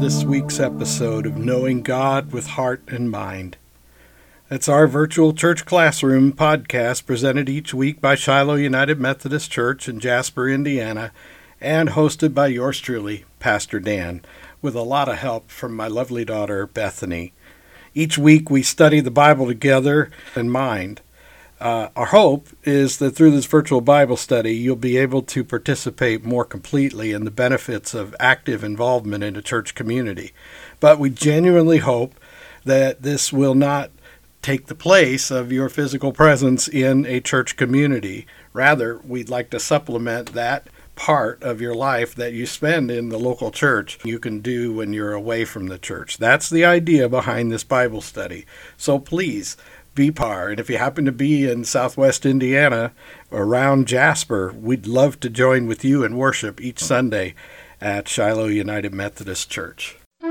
this week's episode of Knowing God with Heart and Mind. It's our virtual church classroom podcast presented each week by Shiloh United Methodist Church in Jasper, Indiana, and hosted by yours truly, Pastor Dan, with a lot of help from my lovely daughter, Bethany. Each week we study the Bible together in mind. Uh, our hope is that through this virtual Bible study, you'll be able to participate more completely in the benefits of active involvement in a church community. But we genuinely hope that this will not take the place of your physical presence in a church community. Rather, we'd like to supplement that part of your life that you spend in the local church you can do when you're away from the church. That's the idea behind this Bible study. So please VPAR. And if you happen to be in southwest Indiana around Jasper, we'd love to join with you in worship each Sunday at Shiloh United Methodist Church. This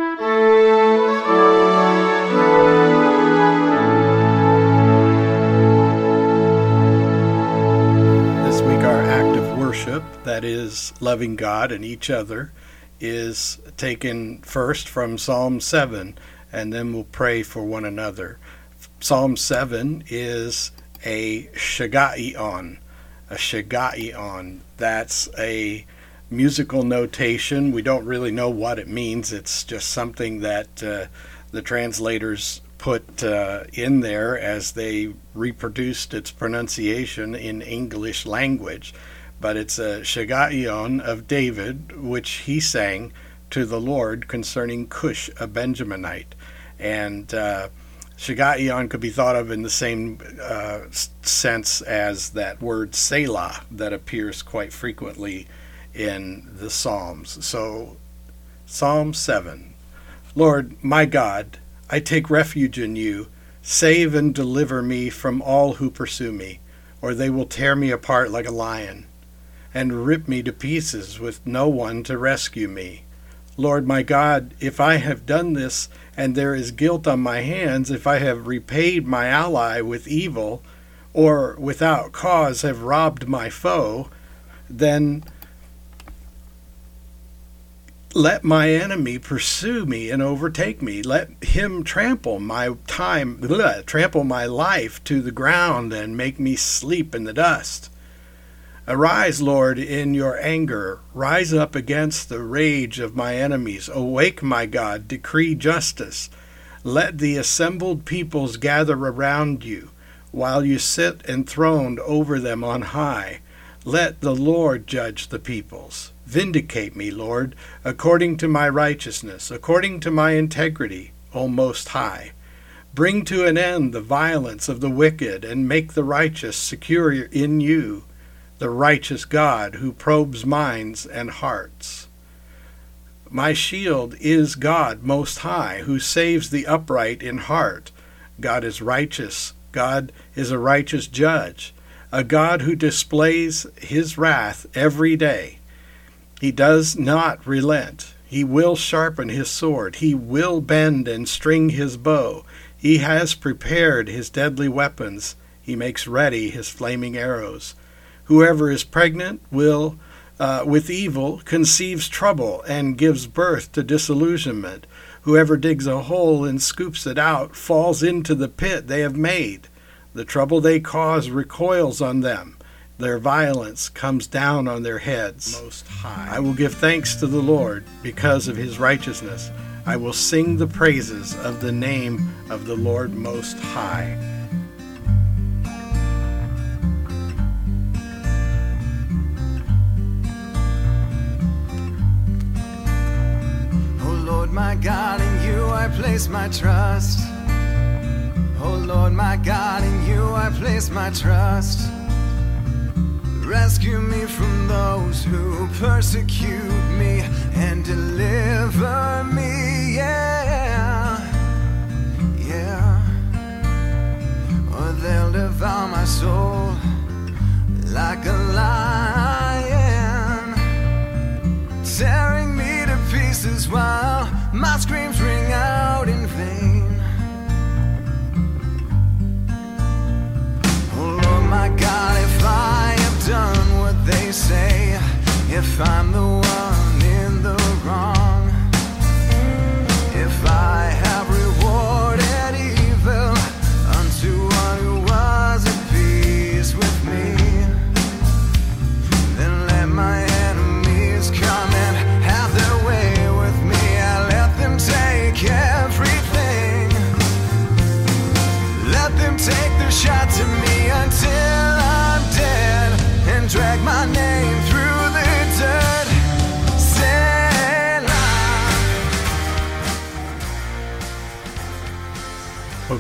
week, our act of worship, that is, loving God and each other, is taken first from Psalm 7, and then we'll pray for one another. Psalm 7 is a shiggaion. A shiggaion. That's a musical notation. We don't really know what it means. It's just something that uh, the translators put uh, in there as they reproduced its pronunciation in English language. But it's a shiggaion of David, which he sang to the Lord concerning Cush, a Benjaminite. And uh, Shiggaion could be thought of in the same uh, sense as that word Selah that appears quite frequently in the Psalms. So, Psalm 7 Lord, my God, I take refuge in you. Save and deliver me from all who pursue me, or they will tear me apart like a lion, and rip me to pieces with no one to rescue me. Lord my God, if I have done this, and there is guilt on my hands, if I have repaid my ally with evil, or without cause have robbed my foe, then let my enemy pursue me and overtake me. Let him trample my time, bleh, trample my life to the ground and make me sleep in the dust. Arise, Lord, in your anger. Rise up against the rage of my enemies. Awake, my God, decree justice. Let the assembled peoples gather around you, while you sit enthroned over them on high. Let the Lord judge the peoples. Vindicate me, Lord, according to my righteousness, according to my integrity, O Most High. Bring to an end the violence of the wicked, and make the righteous secure in you the righteous God who probes minds and hearts. My shield is God Most High, who saves the upright in heart. God is righteous. God is a righteous judge, a God who displays his wrath every day. He does not relent. He will sharpen his sword. He will bend and string his bow. He has prepared his deadly weapons. He makes ready his flaming arrows. Whoever is pregnant will, uh, with evil, conceives trouble and gives birth to disillusionment. Whoever digs a hole and scoops it out falls into the pit they have made. The trouble they cause recoils on them. Their violence comes down on their heads. Most high. I will give thanks to the Lord because of his righteousness. I will sing the praises of the name of the Lord Most High. Lord my God, in you I place my trust. Oh Lord my God, in you I place my trust. Rescue me from those who persecute me and deliver me, yeah, yeah. Or they'll devour my soul like a lion, tearing pieces while my screams ring out in vain. Oh Lord, my God, if I have done what they say, if I'm the one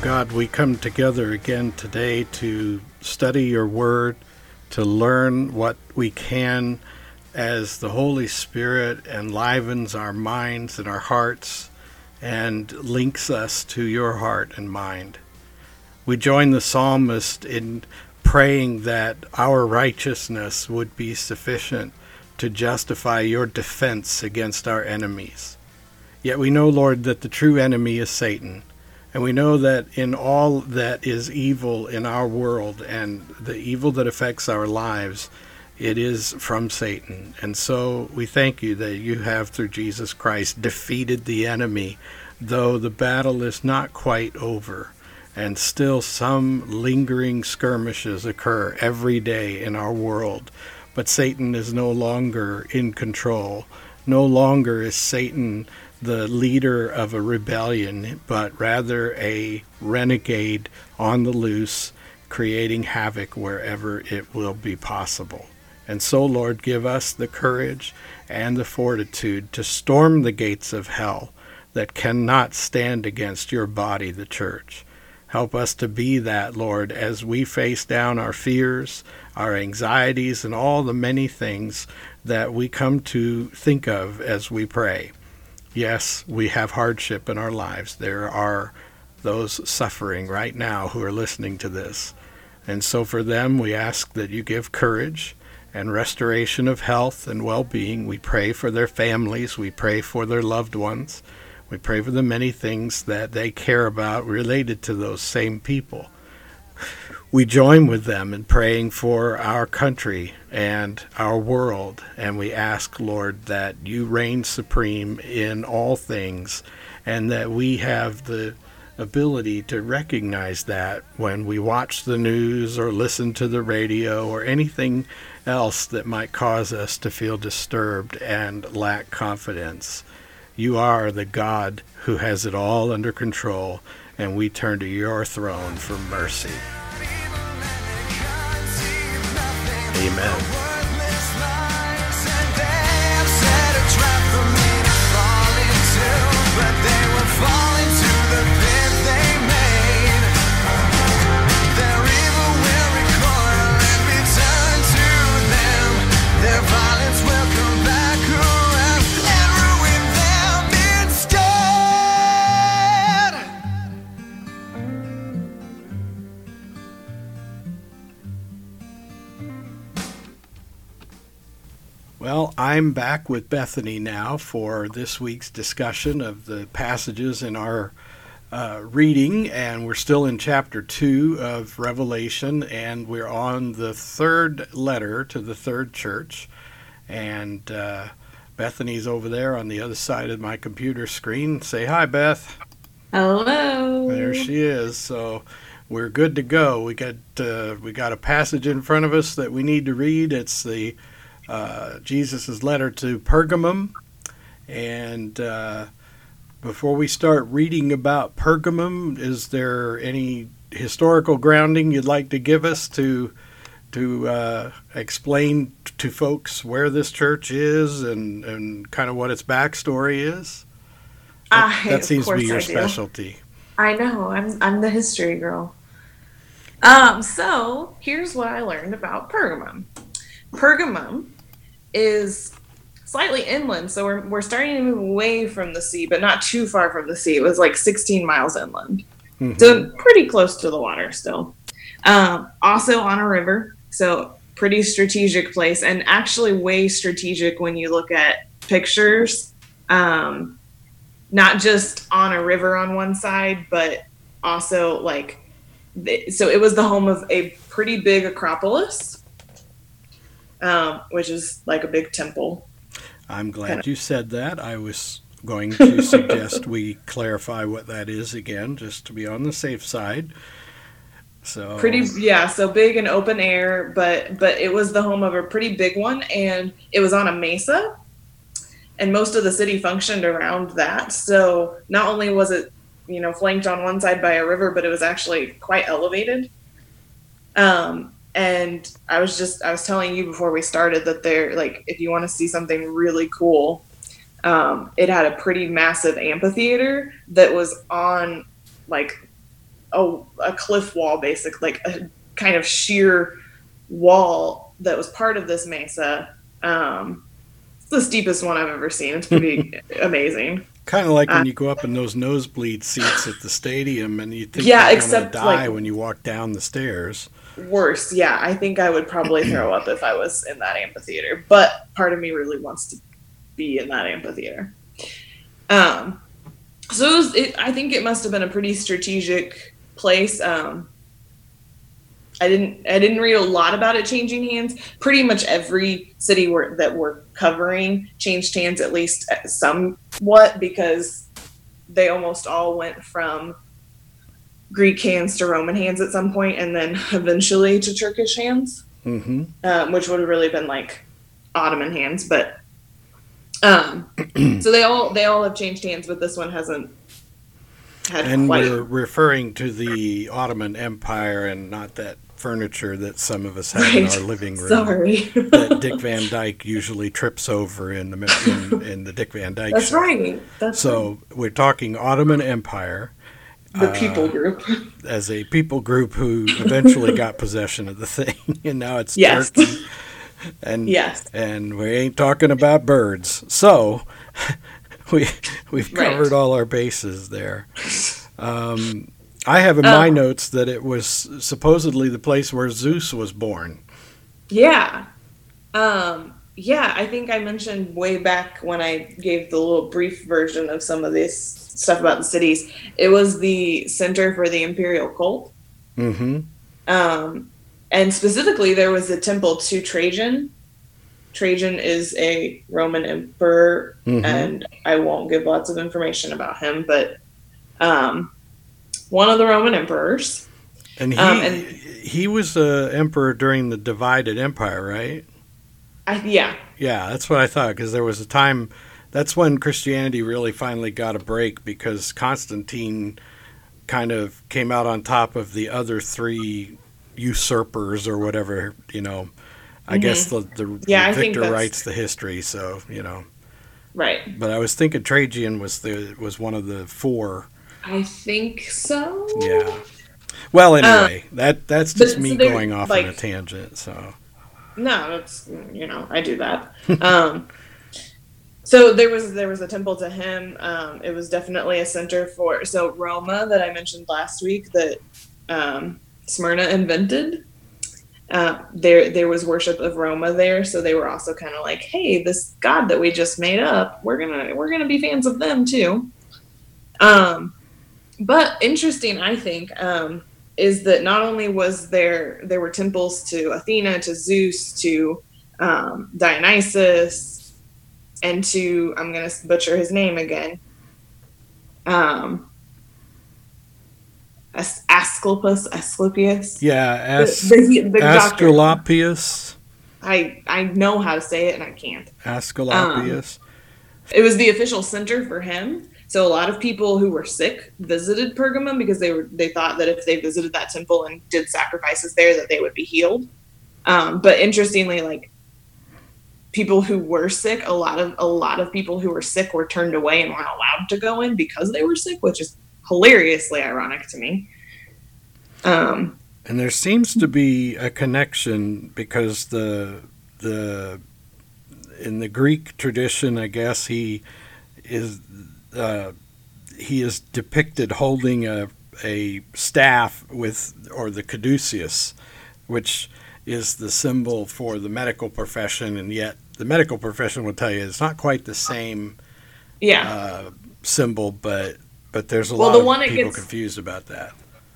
God, we come together again today to study your word, to learn what we can as the Holy Spirit enlivens our minds and our hearts and links us to your heart and mind. We join the psalmist in praying that our righteousness would be sufficient to justify your defense against our enemies. Yet we know, Lord, that the true enemy is Satan and we know that in all that is evil in our world and the evil that affects our lives, it is from Satan. And so we thank you that you have, through Jesus Christ, defeated the enemy, though the battle is not quite over. And still, some lingering skirmishes occur every day in our world. But Satan is no longer in control. No longer is Satan the leader of a rebellion, but rather a renegade on the loose, creating havoc wherever it will be possible. And so, Lord, give us the courage and the fortitude to storm the gates of hell that cannot stand against your body, the church. Help us to be that, Lord, as we face down our fears, our anxieties, and all the many things that we come to think of as we pray yes, we have hardship in our lives. There are those suffering right now who are listening to this. And so for them, we ask that you give courage and restoration of health and well being. We pray for their families. We pray for their loved ones. We pray for the many things that they care about related to those same people we join with them in praying for our country and our world. And we ask, Lord, that you reign supreme in all things and that we have the ability to recognize that when we watch the news or listen to the radio or anything else that might cause us to feel disturbed and lack confidence. You are the God who has it all under control, and we turn to your throne for mercy. Amen. Well, I'm back with Bethany now for this week's discussion of the passages in our uh, reading, and we're still in chapter 2 of Revelation, and we're on the third letter to the third church. And uh, Bethany's over there on the other side of my computer screen. Say hi, Beth. Hello. There she is. So we're good to go. We got uh, we got a passage in front of us that we need to read. It's the uh, Jesus' letter to Pergamum. And uh, before we start reading about Pergamum, is there any historical grounding you'd like to give us to to uh, explain to folks where this church is and, and kind of what its backstory is? That, I, that seems to be your specialty. I know. I'm I'm the history girl. Um, so here's what I learned about Pergamum. Pergamum is slightly inland. So we're, we're starting to move away from the sea, but not too far from the sea. It was like 16 miles inland. Mm-hmm. So pretty close to the water still. Um, also on a river. So pretty strategic place and actually way strategic when you look at pictures. Um, not just on a river on one side, but also like, so it was the home of a pretty big Acropolis um, which is like a big temple. I'm glad kind of. you said that. I was going to suggest we clarify what that is again, just to be on the safe side. So pretty, yeah. So big and open air, but but it was the home of a pretty big one, and it was on a mesa, and most of the city functioned around that. So not only was it you know flanked on one side by a river, but it was actually quite elevated. Um, and I was just I was telling you before we started that they're like if you want to see something really cool, um, it had a pretty massive amphitheater that was on like a, a cliff wall, basically, like a kind of sheer wall that was part of this mesa. Um, it's the steepest one I've ever seen. It's pretty amazing. Kind of like Uh, when you go up in those nosebleed seats at the stadium and you think Yeah, you're except, die like- when you walk down the stairs. Worse, yeah. I think I would probably throw up if I was in that amphitheater. But part of me really wants to be in that amphitheater. Um, so it was, it, I think it must have been a pretty strategic place. Um, I didn't I didn't read a lot about it changing hands. Pretty much every city that we're covering changed hands at least somewhat because they almost all went from Greek hands to Roman hands at some point, and then eventually to Turkish hands, hmm um, which would have really been like Ottoman hands. But um, so they all they all have changed hands, but this one hasn't had And quite. we're referring to the Ottoman Empire and not that furniture that some of us have in our living room. Sorry, that Dick Van Dyke usually trips over in the in, in the Dick Van Dyke that's show. right. That's So we're talking Ottoman Empire the people group. as a people group who eventually got possession of the thing, and now it's Yes. Turkey. And Yes. and we ain't talking about birds. So we we've Right. covered all our bases there. Um, I have in my Um, notes that it was supposedly the place where Zeus was born. Yeah. Um, yeah, I think I mentioned way back when I gave the little brief version of some of this stuff about the cities. It was the center for the imperial cult. Mm-hmm. Um, and specifically, there was a temple to Trajan. Trajan is a Roman emperor, Mhm. and I won't give lots of information about him, but um, one of the Roman emperors. And he Um, and- he was the emperor during the divided empire, right? I, yeah, Yeah, that's what I thought because there was a time. That's when Christianity really finally got a break because Constantine kind of came out on top of the other three usurpers or whatever. You know, I Mhm. guess the the, Yeah, the victor writes the history. So you know, right. but I was thinking Trajan was the was one of the four. I think so. Yeah. Well, anyway, that that's but just me so going off like- on a tangent. So No, that's you know I do that. um, so there was there was a temple to him. Um, it was definitely a center for so Roma that I mentioned last week that um, Smyrna invented. Uh, there there was worship of Roma there, so they were also kind of like, hey, this god that we just made up, we're gonna we're gonna be fans of them too. Um, but interesting, I think, um, is that not only was there there were temples to Athena, to Zeus, to um, Dionysus, and to I'm gonna butcher his name again. Um, As- Asclepius, Asclepius. yeah, As- the, the, the. Asclepius, I I know how to say it and I can't. Asclepius. It was the official center for him. So a lot of people who were sick visited Pergamum because they were they thought that if they visited that temple and did sacrifices there that they would be healed. Um, but interestingly, like people who were sick, a lot of a lot of people who were sick were turned away and weren't allowed to go in because they were sick, which is hilariously ironic to me. Um, And there seems to be a connection because the the in the Greek tradition, I guess he is uh, he is depicted holding a a staff with or the caduceus, which is the symbol for the medical profession, and yet the medical profession will tell you it's not quite the same yeah. uh, symbol, but but there's a Well, lot the of one people gets- confused about that.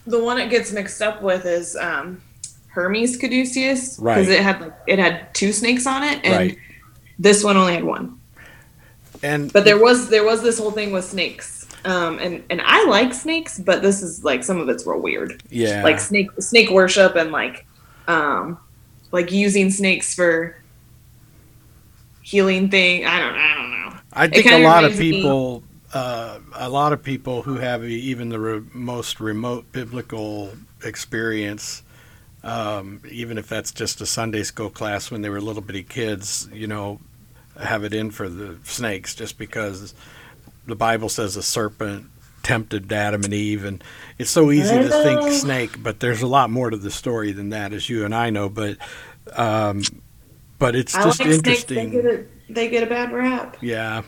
The one it gets mixed up with is um, Hermes Caduceus Right. because it had like, it had two snakes on it, and Right. this one only had one. And But there was there was this whole thing with snakes, um, and and I like snakes, but this is like some of it's real weird, yeah, like snake snake worship and like um, like using snakes for healing thing. I don't I don't know. I think a lot of people, uh, a lot of people who have even the re- most remote biblical experience, um, even if that's just a Sunday school class when they were little bitty kids, you know, have it in for the snakes just because the Bible says a serpent tempted Adam and Eve, and it's so easy to think snake, but there's a lot more to the story than that, as you and I know. But um, but it's I just like snakes. They interesting. get, a, they get a bad rap. Yeah.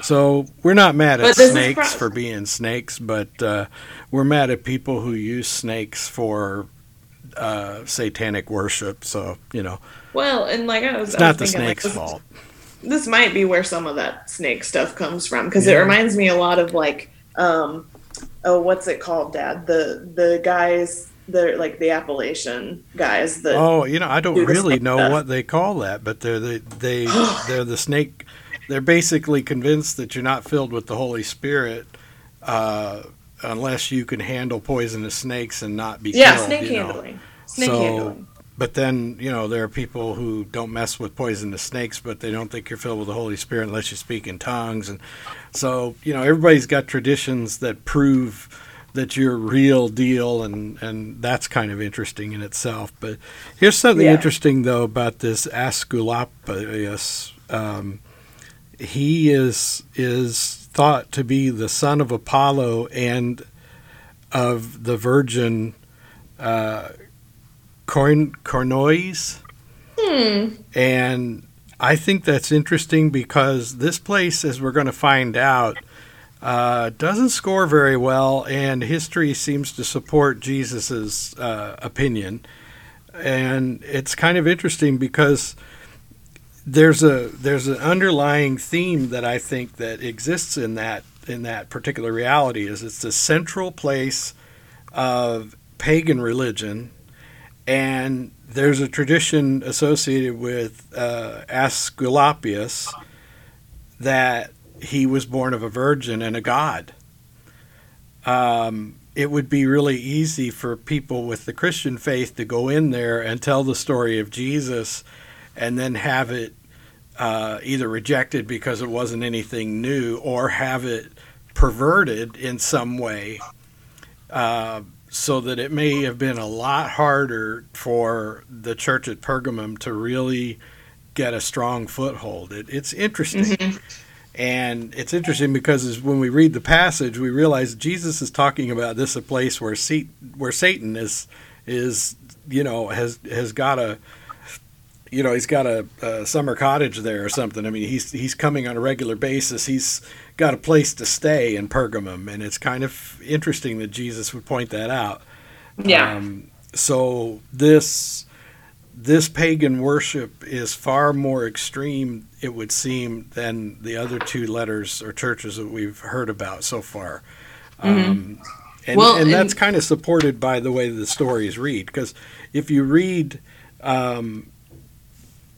So we're not mad at But this is snakes pro- for being snakes, but uh, we're mad at people who use snakes for uh, satanic worship. So you know, Well, and like I was, it's I not the thinking, like, snake's this, fault. this might be where some of that snake stuff comes from because it reminds me a lot of like, um, oh, what's it called, Dad? The the guys, the like the Appalachian guys that Oh, you know, I don't do really know stuff. what they call that, but they're the they they're the snake. They're basically convinced that you're not filled with the Holy Spirit uh, unless you can handle poisonous snakes and not be yeah, killed. snake you know. handling, snake So- handling. But then, you know, there are people who don't mess with poisonous snakes, but they don't think you're filled with the Holy Spirit unless you speak in tongues. And so, you know, everybody's got traditions that prove that you're real deal, and, and that's kind of interesting in itself. But here's something Yeah. interesting, though, about this Asclepius. Um, he is is thought to be the son of Apollo and of the Virgin uh, Corn Coronis. Hmm. And I think that's interesting because this place, as we're going to find out, uh, doesn't score very well, and history seems to support Jesus's uh, opinion. And it's kind of interesting because there's a there's an underlying theme that I think that exists in that in that particular reality is it's the central place of pagan religion and there's a tradition associated with uh, Asclepius that he was born of a virgin and a god. Um, it would be really easy for people with the Christian faith to go in there and tell the story of Jesus and then have it uh, either rejected because it wasn't anything new or have it perverted in some way. Uh, so that it may have been a lot harder for the church at Pergamum to really get a strong foothold. It, it's interesting. Mm-hmm. And it's interesting because as when we read the passage, we realize Jesus is talking about this a place where Se- where Satan is is you know has has got a you know he's got a, a summer cottage there or something. I mean he's he's coming on a regular basis. He's got a place to stay in Pergamum, and it's kind of interesting that Jesus would point that out. Yeah. Um, so this this pagan worship is far more extreme, it would seem, than the other two letters or churches that we've heard about so far. Um, and, Well, and that's and- kind of supported by the way the stories read. Because if you read, um,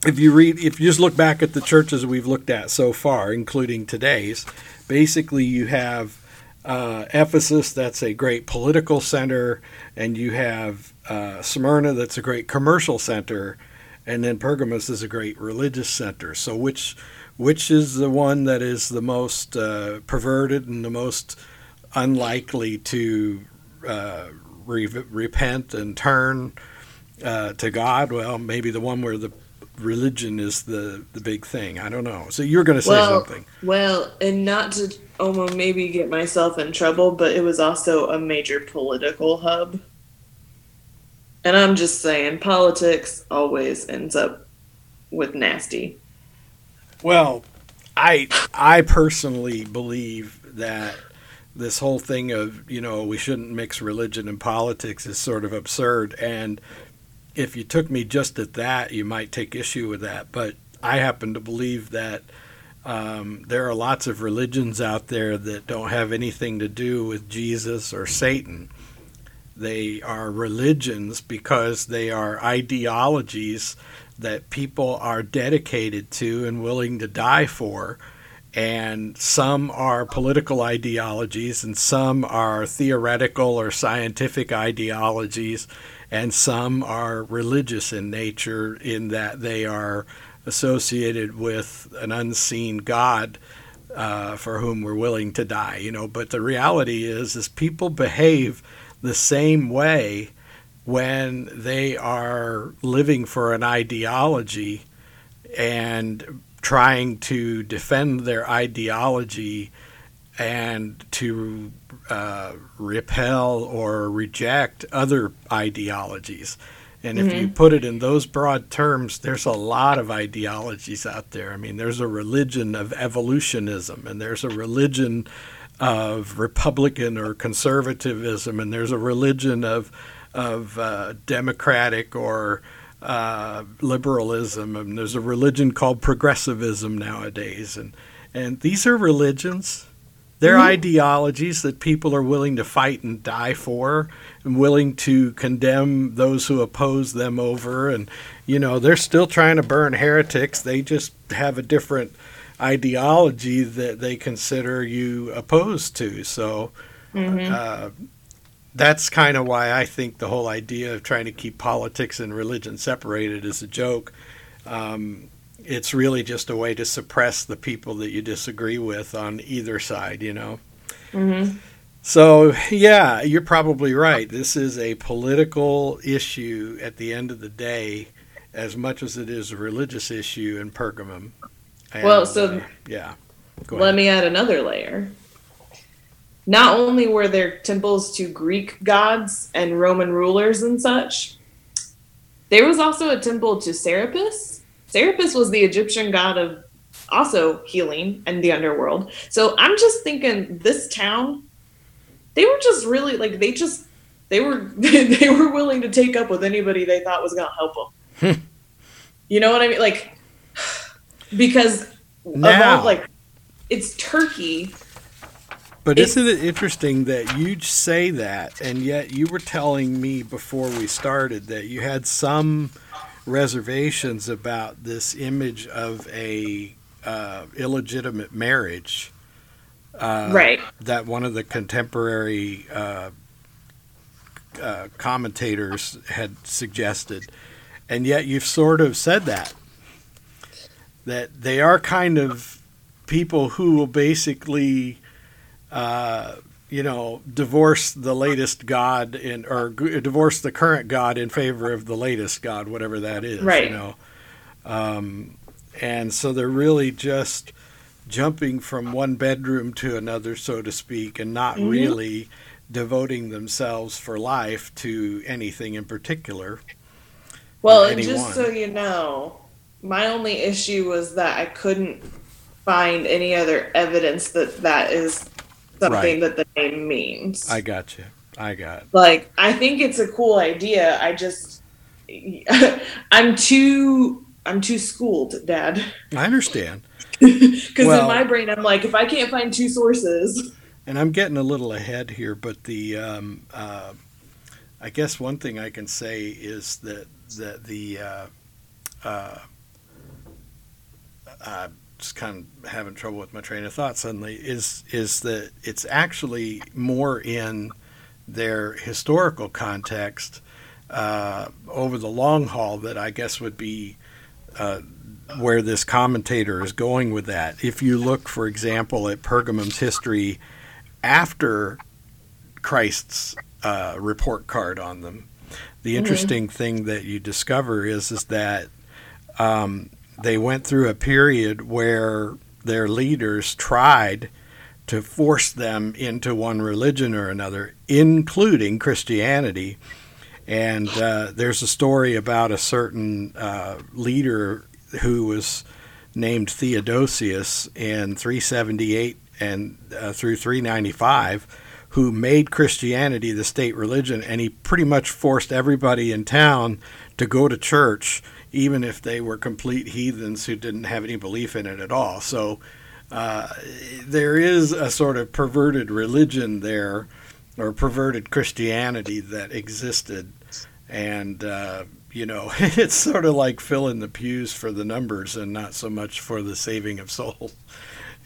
if you read, if you just look back at the churches we've looked at so far, including today's, basically you have uh, Ephesus, that's a great political center, and you have uh, Smyrna, that's a great commercial center, and then Pergamos is a great religious center. So which which is the one that is the most uh, perverted and the most unlikely to uh, re- repent and turn uh, to God? Well, maybe the one where the religion is the the big thing. I don't know. So you're going to say Well, something. well, and not to oh, almost maybe get myself in trouble, but it was also a major political hub. And I'm just saying, politics always ends up with nasty. Well, I I personally believe that this whole thing of you know we shouldn't mix religion and politics is sort of absurd and if you took me just at that you might take issue with that. But i happen to believe that um, there are lots of religions out there that don't have anything to do with jesus or satan. They are religions because they are ideologies that people are dedicated to and willing to die for. And some are political ideologies, and some are theoretical or scientific ideologies, and some are religious in nature, in that they are associated with an unseen God uh, for whom we're willing to die. You know, but the reality is, is people behave the same way when they are living for an ideology and trying to defend their ideology and to uh, repel or reject other ideologies. And if you put it in those broad terms, there's a lot of ideologies out there. I mean, there's a religion of evolutionism, and there's a religion of Republican or conservatism, and there's a religion of of uh, democratic or uh, liberalism, and there's a religion called progressivism nowadays, and and these are religions. They're ideologies that people are willing to fight and die for, and willing to condemn those who oppose them over. And you know, they're still trying to burn heretics. They just have a different ideology that they consider you opposed to. So uh, that's kind of why I think the whole idea of trying to keep politics and religion separated is a joke. Um, it's really just a way to suppress the people that you disagree with on either side, you know. So, yeah, you're probably right. This is a political issue at the end of the day, as much as it is a religious issue in Pergamum. And, Well, so- uh, yeah. Go Let me add another layer. Not only were there temples to Greek gods and Roman rulers and such, there was also a temple to Serapis. Serapis was the Egyptian god of also healing and the underworld. So I'm just thinking this town, they were just really like they just they were they were willing to take up with anybody they thought was gonna help them. Hmm. you know what I mean? Like because of Now- all like it's Turkey. But It's- isn't it interesting that you say that, and yet you were telling me before we started that you had some reservations about this image of a uh, illegitimate marriage uh, right. that one of the contemporary uh, uh, commentators had suggested, and yet you've sort of said that that they are kind of people who will basically, uh, you know, divorce the latest god in or divorce the current god in favor of the latest god, whatever that is. Right. You know, um, and so they're really just jumping from one bedroom to another, so to speak, and not Mhm. really devoting themselves for life to anything in particular. Well, and just so you know, my only issue was that I couldn't find any other evidence that that is something that the name means. I got you. I got. like, I think it's a cool idea. I just, I'm too, I'm too schooled, Dad. I understand. Because Well- in my brain, I'm like, if I can't find two sources, And I'm getting a little ahead here, but the um, uh, I guess one thing I can say is that that the uh, uh, I'm just kind of having trouble with my train of thought suddenly is is that it's actually more in their historical context uh, over the long haul that I guess would be uh, where this commentator is going with that. If you look, for example, at Pergamum's history after Christ's uh, report card on them, the interesting thing that you discover is is that um, they went through a period where their leaders tried to force them into one religion or another, including Christianity. And uh, there's a story about a certain uh, leader who was named Theodosius in 378 and uh, through 395 who made Christianity the state religion and he pretty much forced everybody in town to go to church even if they were complete heathens who didn't have any belief in it at all. So uh, there is a sort of perverted religion there or perverted Christianity that existed and uh, you know it's sort of like filling the pews for the numbers and not so much for the saving of souls.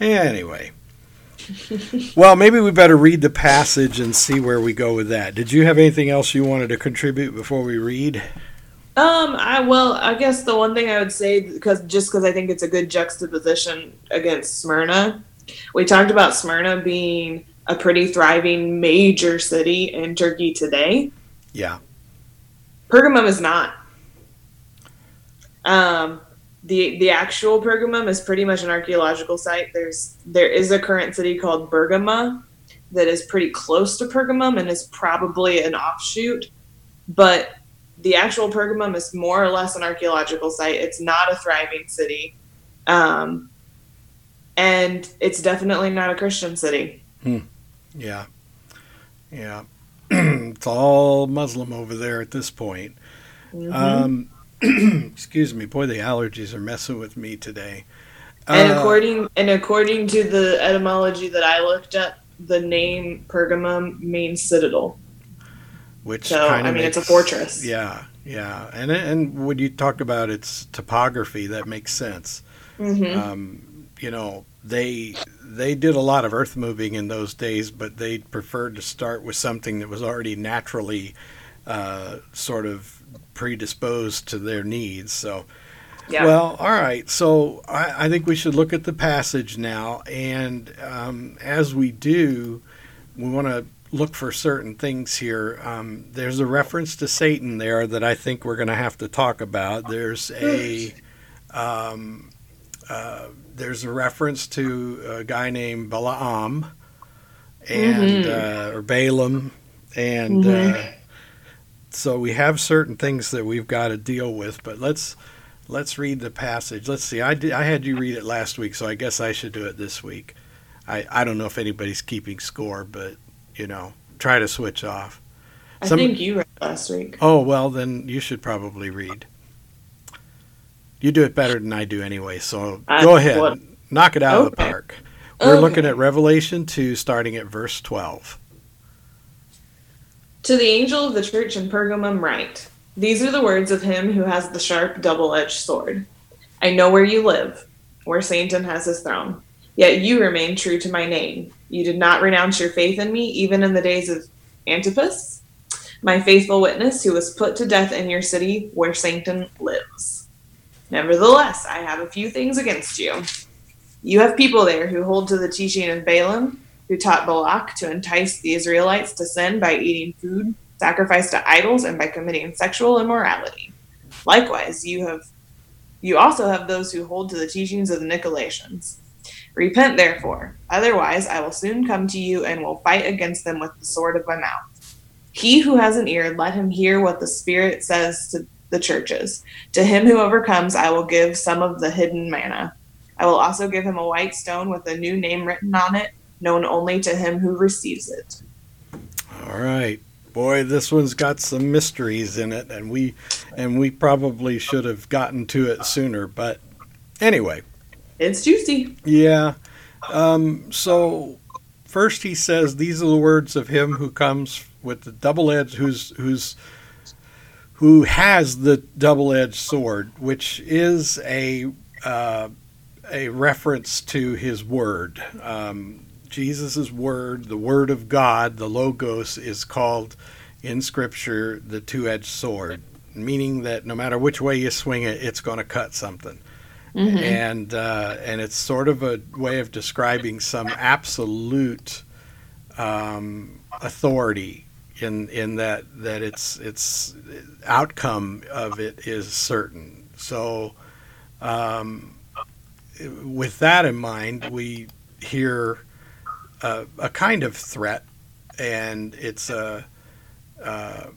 Anyway, well, maybe we better read the passage and see where we go with that. Did you have anything else you wanted to contribute before we read? Um, I well, I guess the one thing I would say because just because I think it's a good juxtaposition against Smyrna, we talked about Smyrna being a pretty thriving major city in Turkey today. Yeah. Pergamum is not. Um, the the actual Pergamum is pretty much an archaeological site. There's there is a current city called Bergama that is pretty close to Pergamum and is probably an offshoot, but the actual Pergamum is more or less an archaeological site. It's not a thriving city, um, and it's definitely not a Christian city. Hmm. Yeah. Yeah. it's all Muslim over there at this point. Um, excuse me. Boy, the allergies are messing with me today. And Uh, according and according to the etymology that I looked up, the name Pergamum means citadel. Which So kind I mean, it's a fortress. Yeah, yeah, and and when you talk about its topography, that makes sense. hmm Um, you know, they they did a lot of earth moving in those days, but they preferred to start with something that was already naturally uh, sort of predisposed to their needs. So, yeah. well, all right. So I, I think we should look at the passage now, and um, as we do, we want to look for certain things here. Um, there's a reference to Satan there that I think we're going to have to talk about. There's a um, uh, there's a reference to a guy named Balaam and uh, or Balaam, and uh, so we have certain things that we've got to deal with. But let's let's read the passage. Let's see. I did, I had you read it last week, so I guess I should do it this week. I I don't know if anybody's keeping score, but you know, try to switch off. I some- think you read last week. Oh well, then you should probably read. You do it better than I do anyway, so I- go ahead, what- knock it out of the park. We're Okay. looking at Revelation two, starting at verse twelve. To the angel of the church in Pergamum, write These are the words of him who has the sharp, double edged sword. I know where you live, where Satan has his throne. Yet you remain true to my name. You did not renounce your faith in me, even in the days of Antipas, my faithful witness, who was put to death in your city where Satan lives. Nevertheless, I have a few things against you. You have people there who hold to the teaching of Balaam, who taught Balak to entice the Israelites to sin by eating food sacrificed to idols and by committing sexual immorality. Likewise, you have you also have those who hold to the teachings of the Nicolaitans. Repent therefore, otherwise I will soon come to you and will fight against them with the sword of my mouth. He who has an ear, let him hear what the Spirit says to the churches. To him who overcomes, I will give some of the hidden manna. I will also give him a white stone with a new name written on it, known only to him who receives it. All right, boy, this one's got some mysteries in it, and we and we probably should have gotten to it sooner. But anyway, It's juicy. yeah. Um, so first he says, "These are the words of him who comes with the double edged, who's who's who has the double edged sword, which is a uh, a reference to his word." Um, Jesus' word, the word of God, the Logos, is called in Scripture the two edged sword, meaning that no matter which way you swing it, it's going to cut something. And uh, and it's sort of a way of describing some absolute um, authority in in that that its its outcome of it is certain. So, um, with that in mind, we hear a, a kind of threat, and it's a uh,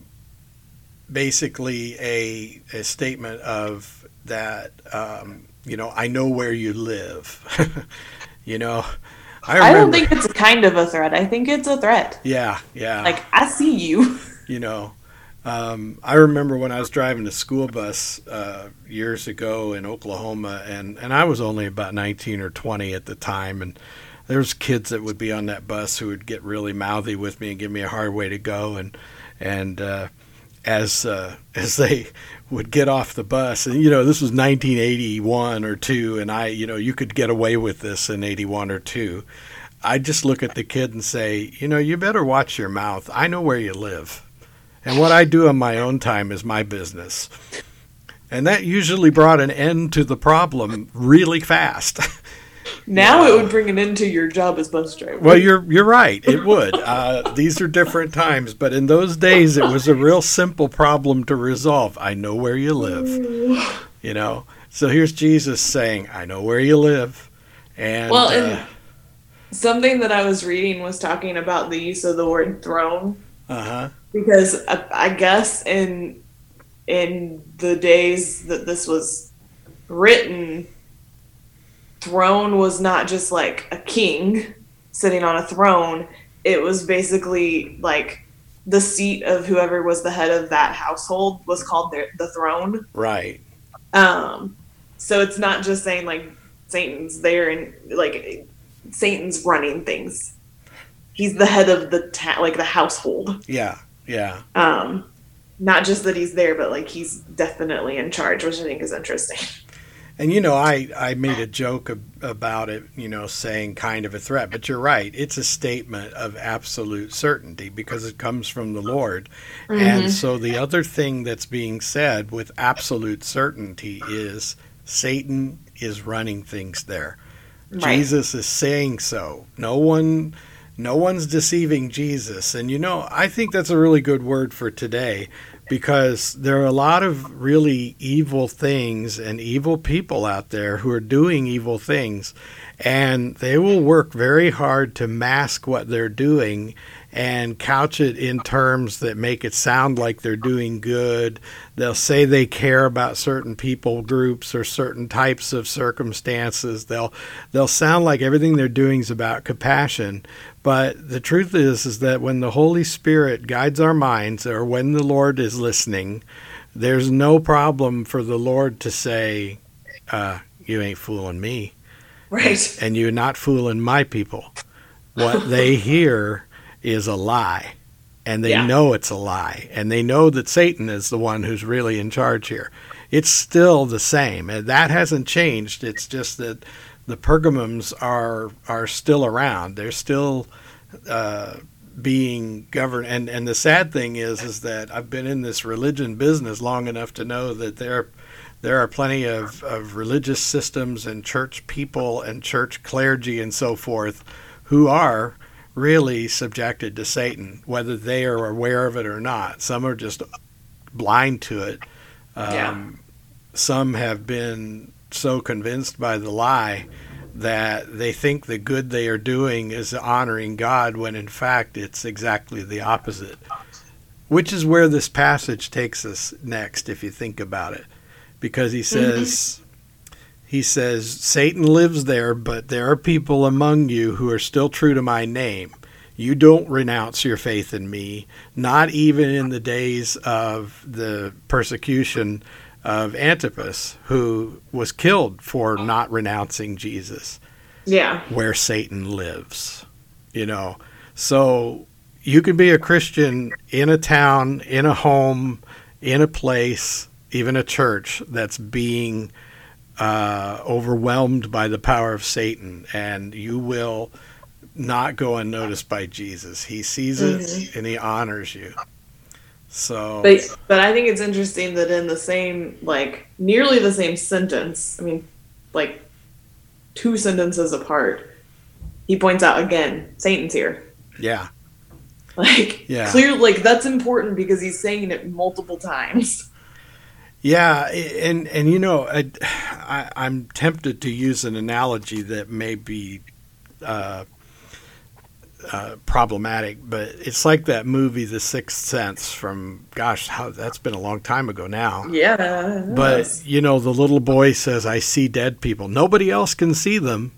basically a a statement of that. Um, you know, I know where you live. you know, I I, don't think it's kind of a threat. I think it's a threat. yeah, yeah. Like, I see you. you know um, i remember when i was driving a school bus uh, years ago in oklahoma and, and i was only about 19 or 20 at the time and there was kids that would be on that bus who would get really mouthy with me and give me a hard way to go and and uh, as uh, as they would get off the bus and you know this was 1981 or 2 and I you know you could get away with this in 81 or 2 I'd just look at the kid and say, you know, you better watch your mouth. I know where you live. And what I do on my own time is my business. And that usually brought an end to the problem really fast. Now it would bring an end to your job as bus driver. well, you're you're right. It would. Uh, these are different times, but in those days, it was a real simple problem to resolve. I know where you live. You know, So here's Jesus saying, I know where you live. And, Well, uh, Something that I was reading was talking about the use of the word throne uh huh. because I, I guess in in the days that this was written, throne was not just like a king sitting on a throne. It was basically like the seat of whoever was the head of that household was called their, the throne. Right. Um, so it's not just saying like Satan's there and like Satan's running things. He's the head of the ta- like the household. Yeah. Yeah. Um, not just that he's there, but like he's definitely in charge, which I think is interesting. And you know, I I made a joke about it, you know, saying kind of a threat, but you're right. It's a statement of absolute certainty because it comes from the Lord. And mm-hmm. so the other thing that's being said with absolute certainty is Satan is running things there. Right. Jesus is saying so. No one no one's deceiving Jesus. And you know, I think that's a really good word for today because there are a lot of really evil things and evil people out there who are doing evil things and they will work very hard to mask what they're doing and couch it in terms that make it sound like they're doing good. They'll say they care about certain people groups or certain types of circumstances. They'll they'll sound like everything they're doing is about compassion. But the truth is is that when the Holy Spirit guides our minds or when the Lord is listening, there's no problem for the Lord to say, uh, you ain't fooling me Right. and you're not fooling my people. What they hear is a lie, and they Yeah. know it's a lie, and they know that Satan is the one who's really in charge here. It's still the same, and that hasn't changed. It's just that the Pergamums are are still around. They're still uh, being governed, and and the sad thing is is that I've been in this religion business long enough to know that there there are plenty of, of religious systems and church people and church clergy and so forth who are really subjected to Satan, whether they are aware of it or not. Some are just blind to it. Um, Yeah. Some have been so convinced by the lie that they think the good they are doing is honoring God when in fact it's exactly the opposite. Which is where this passage takes us next, if you think about it. Because he says, he says, Satan lives there, but there are people among you who are still true to my name. You don't renounce your faith in me, not even in the days of the persecution of Antipas, who was killed for not renouncing Jesus Yeah. where Satan lives. You know, so you can be a Christian in a town, in a home, in a place, even a church that's being uh, overwhelmed by the power of Satan, and you will not go unnoticed by Jesus. He sees it and he honors you. So, But but I think it's interesting that in the same like nearly the same sentence, I mean, like two sentences apart, he points out again, Satan's here. yeah, Like Yeah. clear like that's important because he's saying it multiple times. Yeah, and and you know, I, I, I'm tempted to use an analogy that may be uh, uh, problematic, but it's like that movie, The Sixth Sense, from gosh, how that's been a long time ago now. Yeah. But you know, the little boy says, "I see dead people. Nobody else can see them,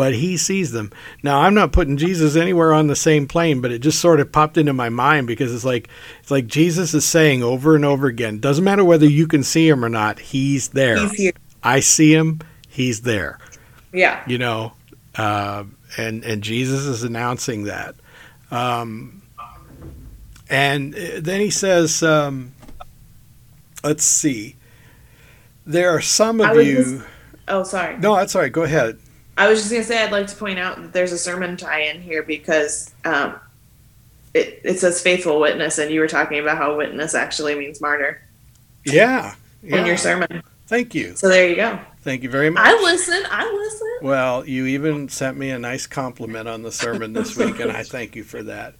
but he sees them." Now, I'm not putting Jesus anywhere on the same plane, but it just sort of popped into my mind because it's like it's like Jesus is saying over and over again, doesn't matter whether you can see him or not, he's there. he's here. I see him, he's there. Yeah. You know, uh, and and Jesus is announcing that. Um, and uh, then he says, um, "Let's see. There are some of you." just- Oh, sorry. No, that's all right. Go ahead. I was just gonna say I'd like to point out that there's a sermon tie-in here because um, it it says faithful witness, and you were talking about how witness actually means martyr Yeah. yeah. in your sermon. Thank you. So there you go. Thank you very much. I listen. I listen. Well, you even sent me a nice compliment on the sermon this week, and I thank you for that.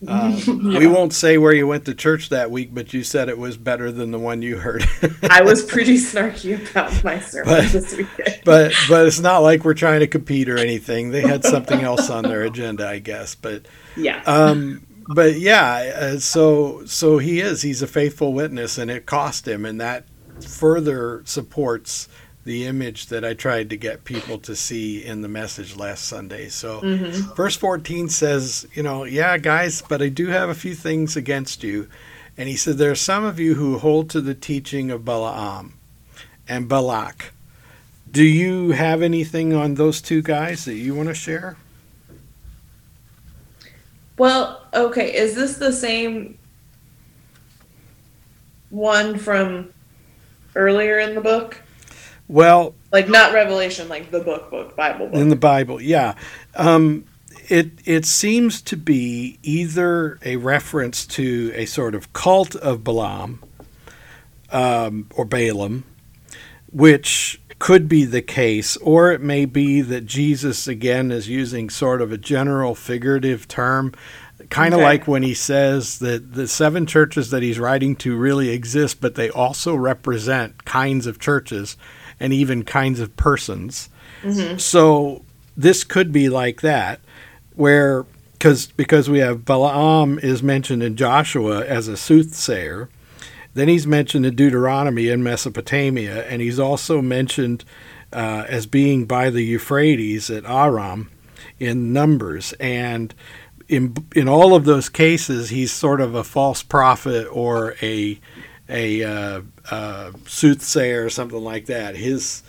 Uh, We won't say where you went to church that week, but you said it was better than the one you heard. I was pretty snarky about my sermon But- this weekend. but but it's not like we're trying to compete or anything. They had something else on their agenda, I guess. But Yeah. um, but yeah, uh, so so he is. He's a faithful witness, and it cost him, and that further supports the image that I tried to get people to see in the message last Sunday. So Mhm. verse 14 says, you know, yeah, guys, but I do have a few things against you. And he said, there are some of you who hold to the teaching of Balaam and Balak. Do you have anything on those two guys that you want to share? Well, okay, is this the same one from earlier in the book? Well, Like not Revelation, like the book book, Bible book. in the Bible, yeah. Um, it it seems to be either a reference to a sort of cult of Balaam um, or Balaam, which could be the case, or it may be that Jesus again is using sort of a general figurative term, kind of Okay. like when he says that the seven churches that he's writing to really exist, but they also represent kinds of churches and even kinds of persons. So this could be like that, where because because we have Balaam is mentioned in Joshua as a soothsayer, then he's mentioned in Deuteronomy in Mesopotamia, and he's also mentioned uh, as being by the Euphrates at Aram in Numbers, and in in all of those cases, he's sort of a false prophet or a a uh, uh, soothsayer or something like that. His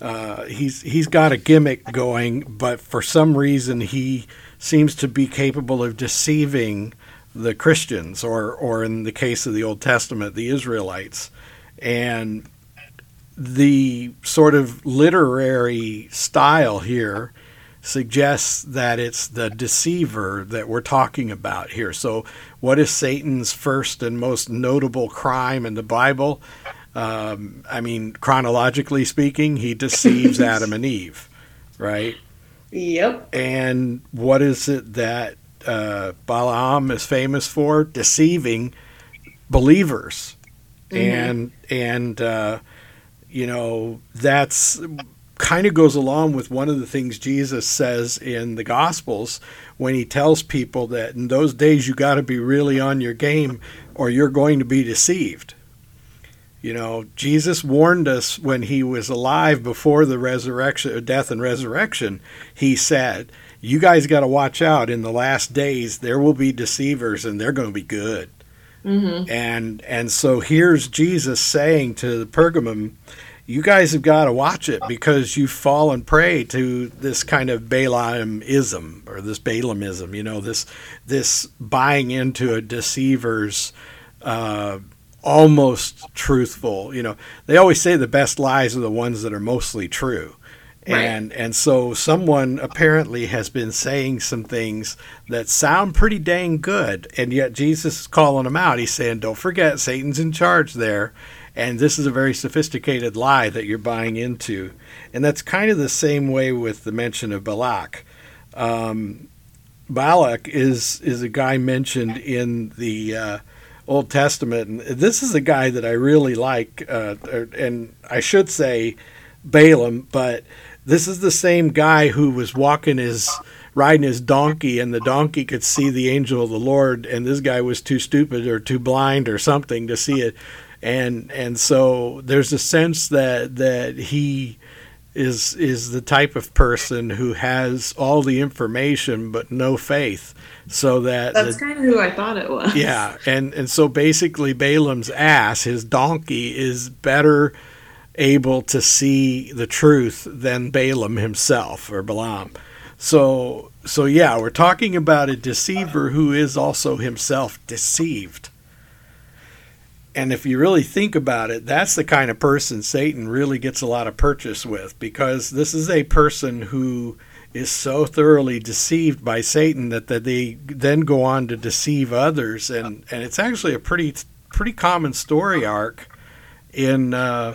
uh, he's he's got a gimmick going, but for some reason he seems to be capable of deceiving the Christians, or or in the case of the Old Testament, the Israelites, and the sort of literary style here suggests that it's the deceiver that we're talking about here. So, what is Satan's first and most notable crime in the Bible? Um, I mean, chronologically speaking, he deceives Adam and Eve, right? Yep. And what is it that uh, Balaam is famous for? Deceiving believers, and and uh, you know that's kind of goes along with one of the things Jesus says in the Gospels when he tells people that in those days you got to be really on your game or you're going to be deceived. You know, Jesus warned us when he was alive before the resurrection, death and resurrection. He said, "You guys got to watch out. In the last days, there will be deceivers, and they're going to be good." Mm-hmm. And and so here's Jesus saying to the Pergamum, "You guys have got to watch it because you've fallen prey to this kind of Balaamism or this Balaamism. You know, this this buying into a deceiver's." Uh, almost truthful. You know, they always say the best lies are the ones that are mostly true. Right. And and so someone apparently has been saying some things that sound pretty dang good, and yet Jesus is calling them out. He's saying, "Don't forget, Satan's in charge there, and this is a very sophisticated lie that you're buying into." And that's kind of the same way with the mention of Balak. Um, Balak is is a guy mentioned in the uh, Old Testament, and this is a guy that I really like, uh, er, and I should say Balaam, but this is the same guy who was walking his riding his donkey, and the donkey could see the angel of the Lord, and this guy was too stupid or too blind or something to see it, and and so there's a sense that that he is is the type of person who has all the information but no faith, so that the- That's kind of who I thought it was. yeah, and and so basically Balaam's ass, his donkey, is better able to see the truth than Balaam himself or Balaam. So so yeah, we're talking about a deceiver who is also himself deceived. And if you really think about it, that's the kind of person Satan really gets a lot of purchase with because this is a person who is so thoroughly deceived by Satan that, that they then go on to deceive others, and, and it's actually a pretty pretty common story arc in uh,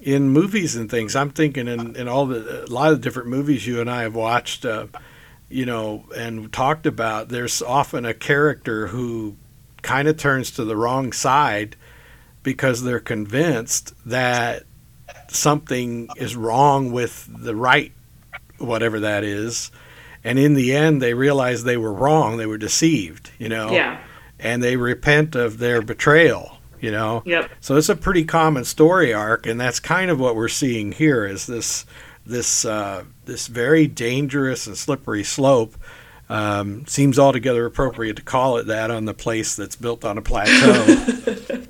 in movies and things. I'm thinking in, in all the a lot of different movies you and I have watched. Uh, you know, and talked about there's often a character who kind of turns to the wrong side because they're convinced that something is wrong with the right, whatever that is. And in the end, they realize they were wrong. They were deceived, you know? Yeah. And they repent of their betrayal, you know? Yep. So it's a pretty common story arc, and that's kind of what we're seeing here is this this uh, this very dangerous and slippery slope. Um, seems altogether appropriate to call it that on the place that's built on a plateau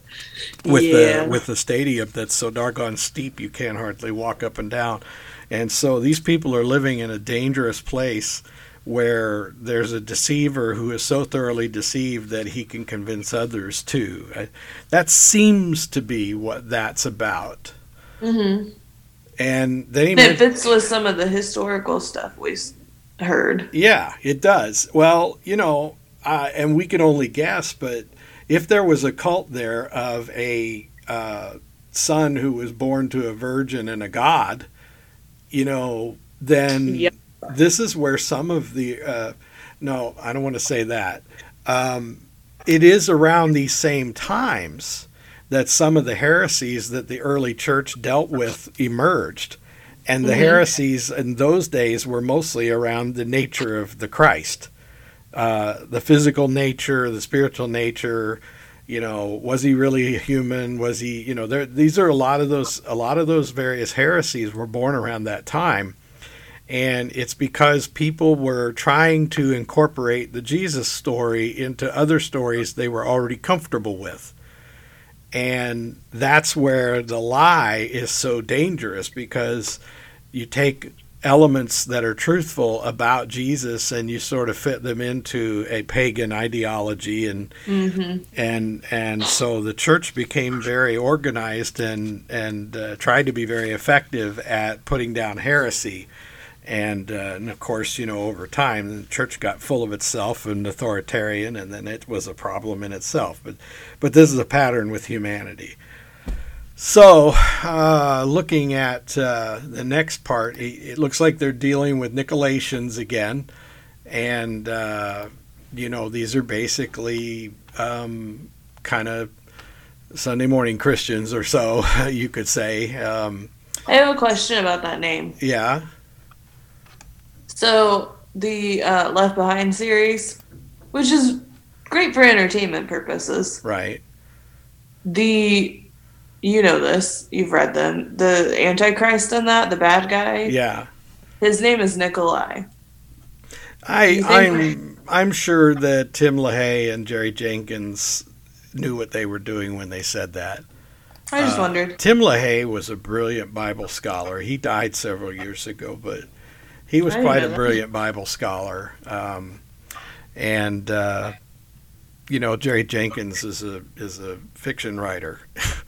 with Yeah. the with the stadium that's so doggone steep you can't hardly walk up and down. And so these people are living in a dangerous place where there's a deceiver who is so thoroughly deceived that he can convince others too. That seems to be what that's about. Mm-hmm. And then he It fits with some of the historical stuff we heard. Yeah, it does. Well, you know, uh, and we can only guess, but if there was a cult there of a uh, son who was born to a virgin and a god, you know, then Yep. this is where some of the. Uh, no, I don't want to say that. Um, it is around these same times that some of the heresies that the early church dealt with emerged. And the Mhm. heresies in those days were mostly around the nature of the Christ, uh, the physical nature, the spiritual nature. You know, was he really human? Was he? You know, there. These are a lot of those. A lot of those various heresies were born around that time, and it's because people were trying to incorporate the Jesus story into other stories they were already comfortable with. And that's where the lie is so dangerous because you take elements that are truthful about Jesus and you sort of fit them into a pagan ideology and Mm-hmm. and and so the church became very organized and and uh, tried to be very effective at putting down heresy. And, uh, and of course you know over time the church got full of itself and authoritarian and then it was a problem in itself. But but this is a pattern with humanity so uh, looking at uh, the next part it, it looks like they're dealing with nicolaitans again and uh, you know these are basically um, kind of Sunday morning Christians or so, you could say. Um, I have a question about that name. yeah, So the uh, Left Behind series, which is great for entertainment purposes. right. The, you know this, you've read them. The Antichrist in that, the bad guy. Yeah, His name is Nikolai. I I'm I'm sure that Tim LaHaye and Jerry Jenkins knew what they were doing when they said that. I just Uh, wondered. Tim LaHaye was a brilliant Bible scholar. He died several years ago, but he was quite a brilliant Bible scholar. Um, and uh, you know, Jerry Jenkins is a is a fiction writer,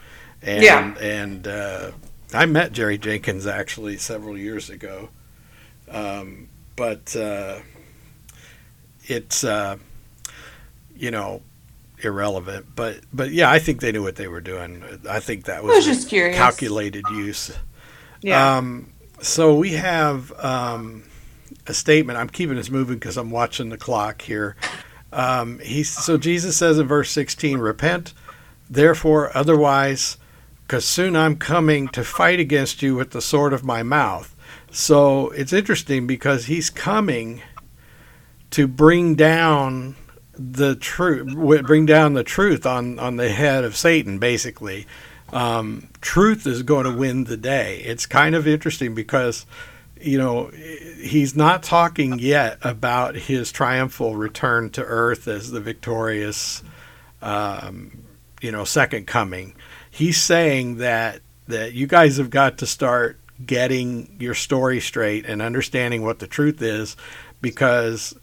and Yeah. and uh, I met Jerry Jenkins actually several years ago, um, but uh, it's uh, you know irrelevant. But but yeah, I think they knew what they were doing. I think that was, was just curious. calculated use. Yeah. Um, so we have um, a statement. I'm keeping this moving because I'm watching the clock here. Um, he so Jesus says in verse 16, "Repent, therefore, otherwise, because soon I'm coming to fight against you with the sword of my mouth." So it's interesting because he's coming to bring down the truth, bring down the truth on on the head of Satan, basically um, truth is going to win the day. It's kind of interesting because, you know, he's not talking yet about his triumphal return to earth as the victorious, um, you know, second coming. He's saying that that you guys have got to start getting your story straight and understanding what the truth is, because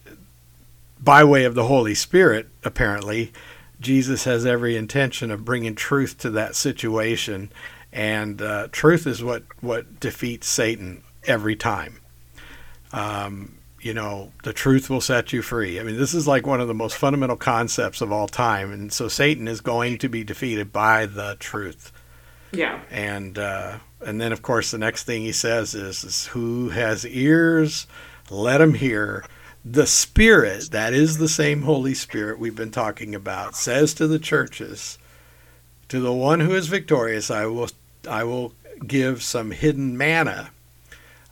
by way of the Holy Spirit, apparently, Jesus has every intention of bringing truth to that situation, and uh, truth is what what defeats Satan every time. Um, you know, the truth will set you free. I mean, this is like one of the most fundamental concepts of all time, and so Satan is going to be defeated by the truth. yeah. And uh, and then of course the next thing he says is, is "Who has ears, let him hear." the Spirit, that is the same Holy Spirit we've been talking about, says to the churches, to the one who is victorious, I will, I will give some hidden manna.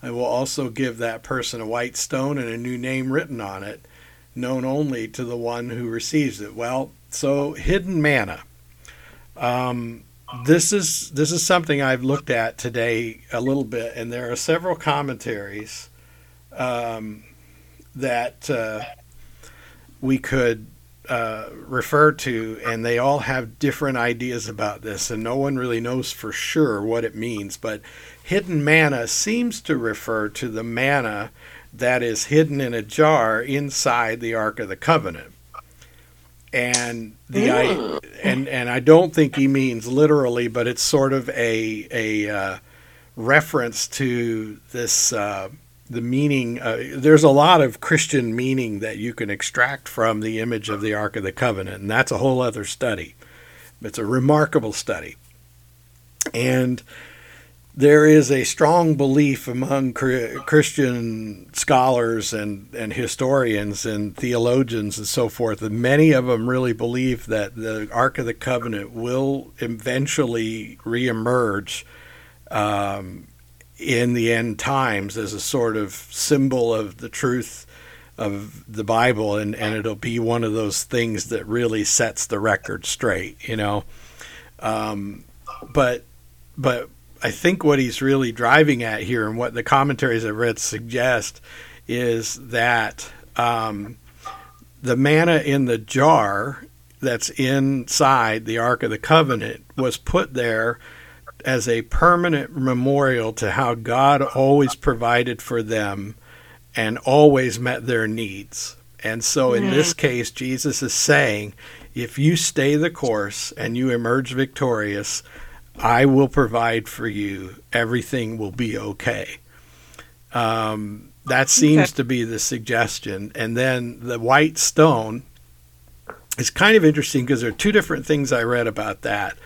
I will also give that person a white stone and a new name written on it, known only to the one who receives it. Well, so hidden manna. Um, this is this is something I've looked at today a little bit, and there are several commentaries um, that uh, we could uh, refer to, and they all have different ideas about this, and no one really knows for sure what it means. But hidden manna seems to refer to the manna that is hidden in a jar inside the Ark of the Covenant. And the I, and and I don't think he means literally, but it's sort of a a uh, reference to this uh, the meaning. Uh, there's a lot of Christian meaning that you can extract from the image of the Ark of the Covenant, and that's a whole other study. It's a remarkable study, and there is a strong belief among Christian scholars and, and historians and theologians and so forth that many of them really believe that the Ark of the Covenant will eventually reemerge um, in the end times as a sort of symbol of the truth of the Bible, and, and it'll be one of those things that really sets the record straight, you know. Um, but but I think what he's really driving at here, and what the commentaries I've read suggest, is that um, the manna in the jar that's inside the Ark of the Covenant was put there as a permanent memorial to how God always provided for them and always met their needs. And so in this case, Jesus is saying, if you stay the course and you emerge victorious, I will provide for you. Everything will be okay. Um, that seems okay. to be the suggestion. And then the white stone is kind of interesting because there are two different things I read about that.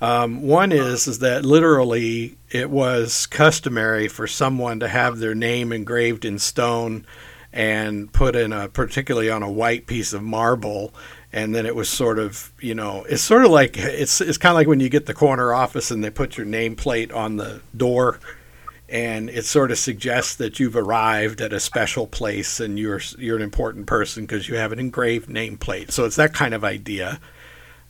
Um, one is is that literally it was customary for someone to have their name engraved in stone and put in a particularly on a white piece of marble and then it was sort of you know it's sort of like it's it's kind of like when you get the corner office and they put your nameplate on the door and it sort of suggests that you've arrived at a special place and you're you're an important person because you have an engraved nameplate so it's that kind of idea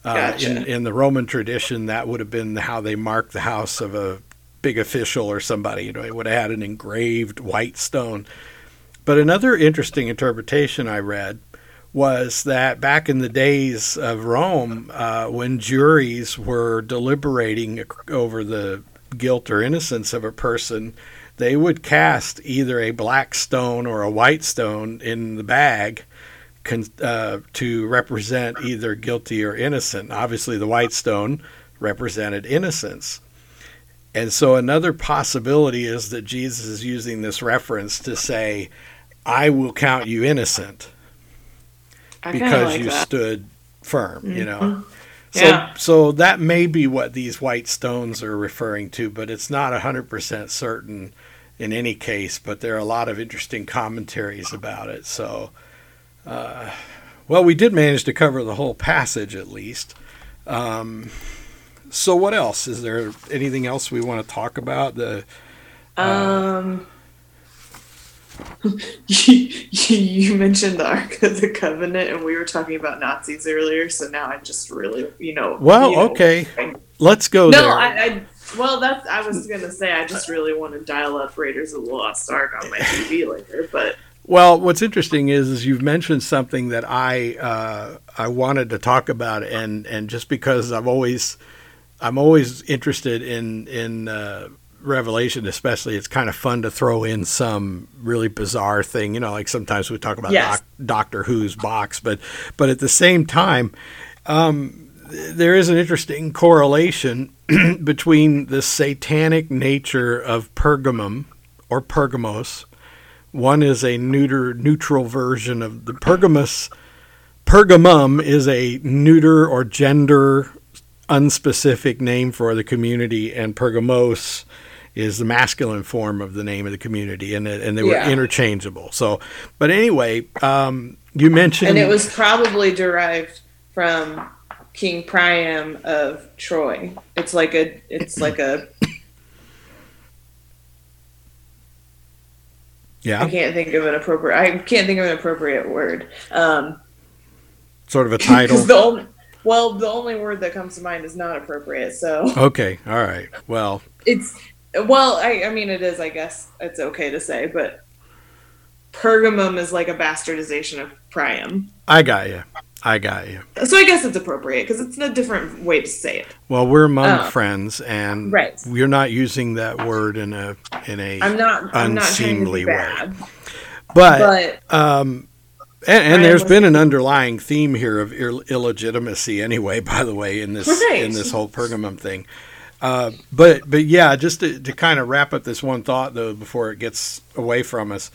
uh, in, in the Roman tradition, that would have been how they marked the house of a big official or somebody. You know, it would have had an engraved white stone. But another interesting interpretation I read was that back in the days of Rome, uh, when juries were deliberating over the guilt or innocence of a person, they would cast either a black stone or a white stone in the bag con, uh, to represent either guilty or innocent. Obviously, the white stone represented innocence. And so, another possibility is that Jesus is using this reference to say, I will count you innocent because like you that. stood firm, mm-hmm. you know. Mm-hmm. So, yeah. so that may be what these white stones are referring to, but it's not 100% certain in any case. But there are a lot of interesting commentaries about it. So, uh, well, we did manage to cover the whole passage at least. Um, so, what else? Is there anything else we want to talk about? The uh, um, you, you mentioned the Ark of the Covenant, and we were talking about Nazis earlier. So now I just really, you know. Well, you know, okay, let's go. No, there. I, I. Well, that's. I was gonna say I just really want to dial up Raiders of the Lost Ark on my TV later, but well, what's interesting is, is you've mentioned something that I uh, I wanted to talk about, and and just because I've always I'm always interested in in uh, Revelation, especially it's kind of fun to throw in some really bizarre thing. You know, like sometimes we talk about yes. doc, Doctor Who's box, but but at the same time, um, there is an interesting correlation between the satanic nature of Pergamum or Pergamos one is a neuter, neutral version of the Pergamus. Pergamum is a neuter or gender unspecific name for the community, and Pergamos is the masculine form of the name of the community, and and they were Yeah. interchangeable. So, but anyway, um, you mentioned And it was probably derived from King Priam of Troy. It's like a it's like a. yeah, I can't think of an appropriate I can't think of an appropriate word. Um sort of a title. the only, well, the only word that comes to mind is not appropriate. So Okay, all right. Well, it's well, I, I mean it is, I guess it's okay to say, but Pergamum is like a bastardization of Priam. I got you. I got you. So I guess it's appropriate because it's a different way to say it. Well, we're among Oh. friends, and Right. we're not using that word in a in a. I'm not I'm not Unseemly way. but but um, and, and there's been an underlying theme here of Ill- illegitimacy, anyway. By the way, in this Right. in this whole Pergamum thing. Uh, but but yeah, just to, to kind of wrap up this one thought though, before it gets away from us,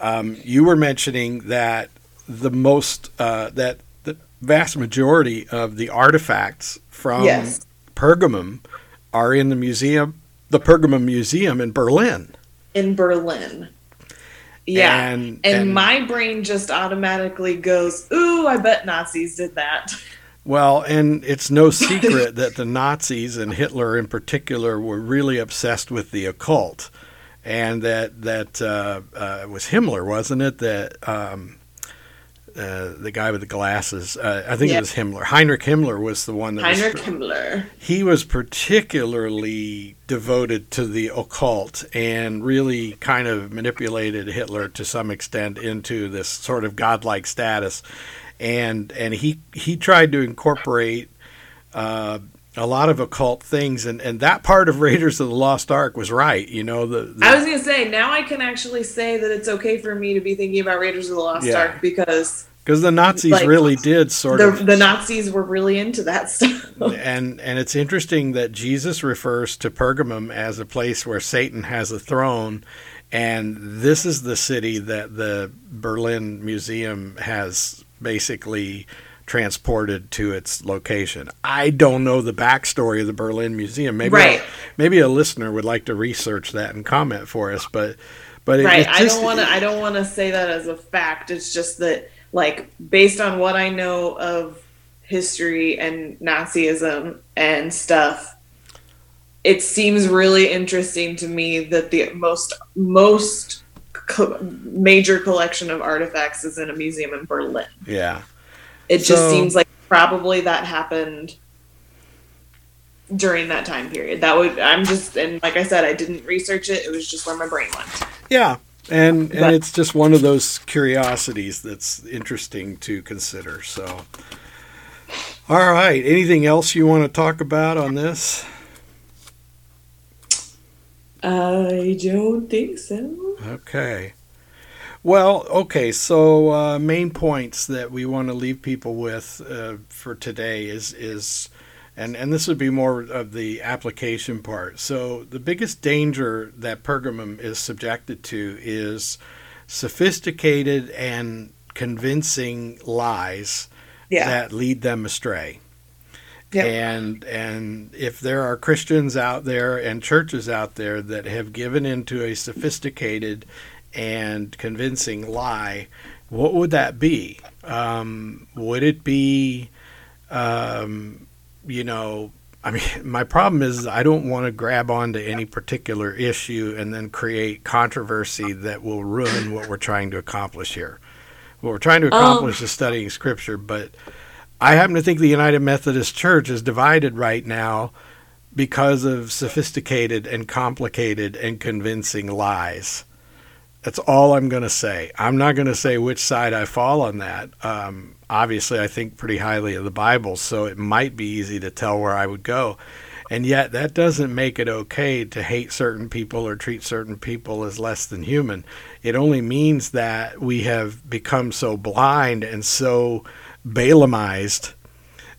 um, you were mentioning that the most uh, that the vast majority of the artifacts from Yes. Pergamum are in the museum, the Pergamum Museum in Berlin. in Berlin. Yeah. And- And, and- my brain just automatically goes, ooh, I bet Nazis did that. Well, and it's no secret that the Nazis and Hitler in particular were really obsessed with the occult, and that that uh, uh, it was Himmler, wasn't it? That um, uh, the guy with the glasses. Uh, I think Yeah. it was Himmler. Heinrich Himmler was the one that Heinrich was. Himmler. He was particularly devoted to the occult and really kind of manipulated Hitler to some extent into this sort of godlike status and and he he tried to incorporate uh, a lot of occult things, and, and that part of Raiders of the Lost Ark was right. You know the, the I was gonna say now I can actually say that it's okay for me to be thinking about Raiders of the Lost Yeah. Ark because because the Nazis like, really did sort the, of the Nazis were really into that stuff. and and it's interesting that Jesus refers to Pergamum as a place where Satan has a throne, and this is the city that the Berlin Museum has basically transported to its location. I don't know the backstory of the Berlin Museum. Maybe Right. a, maybe a listener would like to research that and comment for us, but but it, right. it's I don't want to. I don't want to say that as a fact. It's just that, like, based on what I know of history and Nazism and stuff, it seems really interesting to me that the most most co- major collection of artifacts is in a museum in Berlin. yeah. It just seems like probably that happened during that time period. That would I'm just and like I said, I didn't research it. It was just where my brain went. Yeah, and and But- it's just one of those curiosities that's interesting to consider. So, all right, anything else you want to talk about on this? I don't think so. Okay. Well, okay. So, uh, main points that we want to leave people with uh, for today is is, and and this would be more of the application part. So, the biggest danger that Pergamum is subjected to is sophisticated and convincing lies Yeah. that lead them astray. And and if there are Christians out there and churches out there that have given into a sophisticated and convincing lie, what would that be? Um, would it be, um, you know, I mean, my problem is I don't want to grab onto any particular issue and then create controversy that will ruin what we're trying to accomplish here. What we're trying to accomplish is studying Scripture, but I happen to think the United Methodist Church is divided right now because of sophisticated and complicated and convincing lies. That's all I'm going to say. I'm not going to say which side I fall on that. Um, obviously, I think pretty highly of the Bible, so it might be easy to tell where I would go. And yet, that doesn't make it okay to hate certain people or treat certain people as less than human. It only means that we have become so blind and so Balaamized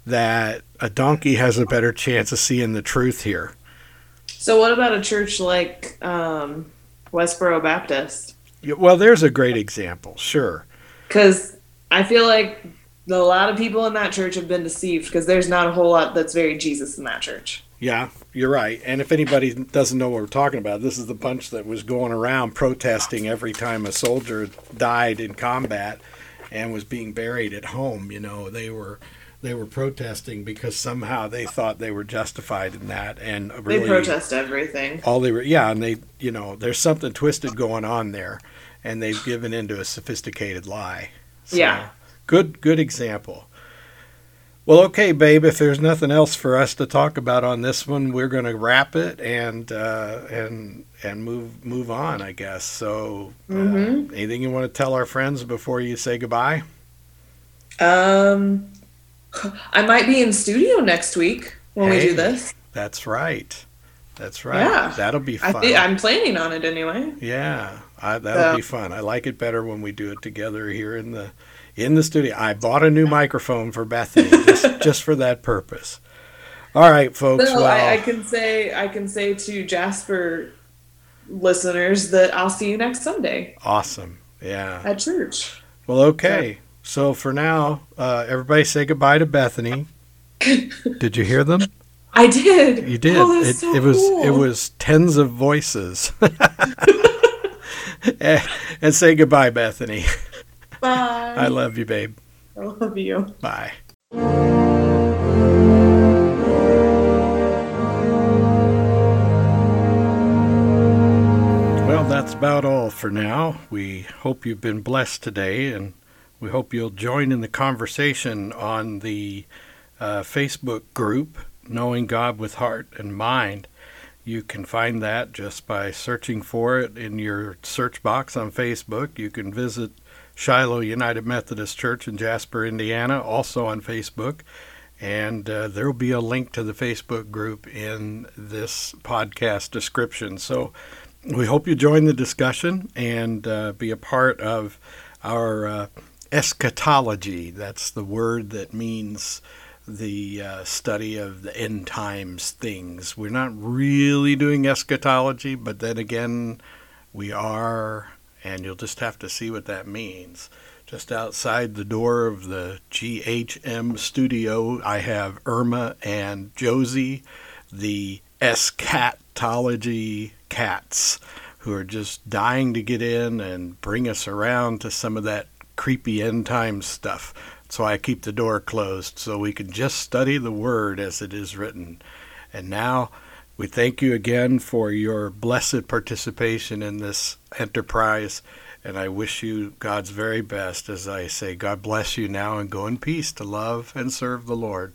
that a donkey has a better chance of seeing the truth here. So what about a church like um, Westboro Baptist? Yeah, Well, there's a great example, sure. Because I feel like a lot of people in that church have been deceived because there's not a whole lot that's very Jesus in that church. Yeah, you're right. And if anybody doesn't know what we're talking about, this is the bunch that was going around protesting every time a soldier died in combat and was being buried at home. You know, they were they were protesting because somehow they thought they were justified in that and really They protest everything. all they were yeah and they you know there's something twisted going on there and they've given into a sophisticated lie So, Yeah. good good example well okay babe if there's nothing else for us to talk about on this one we're going to wrap it and uh, and and move move on i guess so uh, Mhm. anything you want to tell our friends before you say goodbye Um, I might be in studio next week when we do this. that's right that's right Yeah. that'll be I fun I'm planning on it anyway. Yeah, I, that'll So- be fun. I like it better when we do it together here in the in the studio. I bought a new microphone for Bethany just just for that purpose. All right, folks. So well, I, I can say I can say to Jasper listeners that I'll see you next Sunday awesome. Yeah. at church. Well, okay. So for now, uh, everybody say goodbye to Bethany. Did you hear them? I did. You did. Oh, it, so it was cool. it was tens of voices. and, and say goodbye, Bethany. Bye. I love you, babe. I love you. Bye. Well, that's about all for now. We hope you've been blessed today, and we hope you'll join in the conversation on the uh, Facebook group, Knowing God with Heart and Mind. You can find that just by searching for it in your search box on Facebook. You can visit Shiloh United Methodist Church in Jasper, Indiana, also on Facebook. And uh, there will be a link to the Facebook group in this podcast description. So we hope you join the discussion and uh, be a part of our uh, eschatology. That's the word that means the uh, study of the end times things. We're not really doing eschatology, but then again, we are, and you'll just have to see what that means. Just outside the door of the GHM studio, I have Irma and Josie, the eschatology cats, who are just dying to get in and bring us around to some of that creepy end time stuff. So I keep the door closed so we can just study the word as it is written. And now we thank you again for your blessed participation in this enterprise. And I wish you God's very best as I say, God bless you now and go in peace to love and serve the Lord.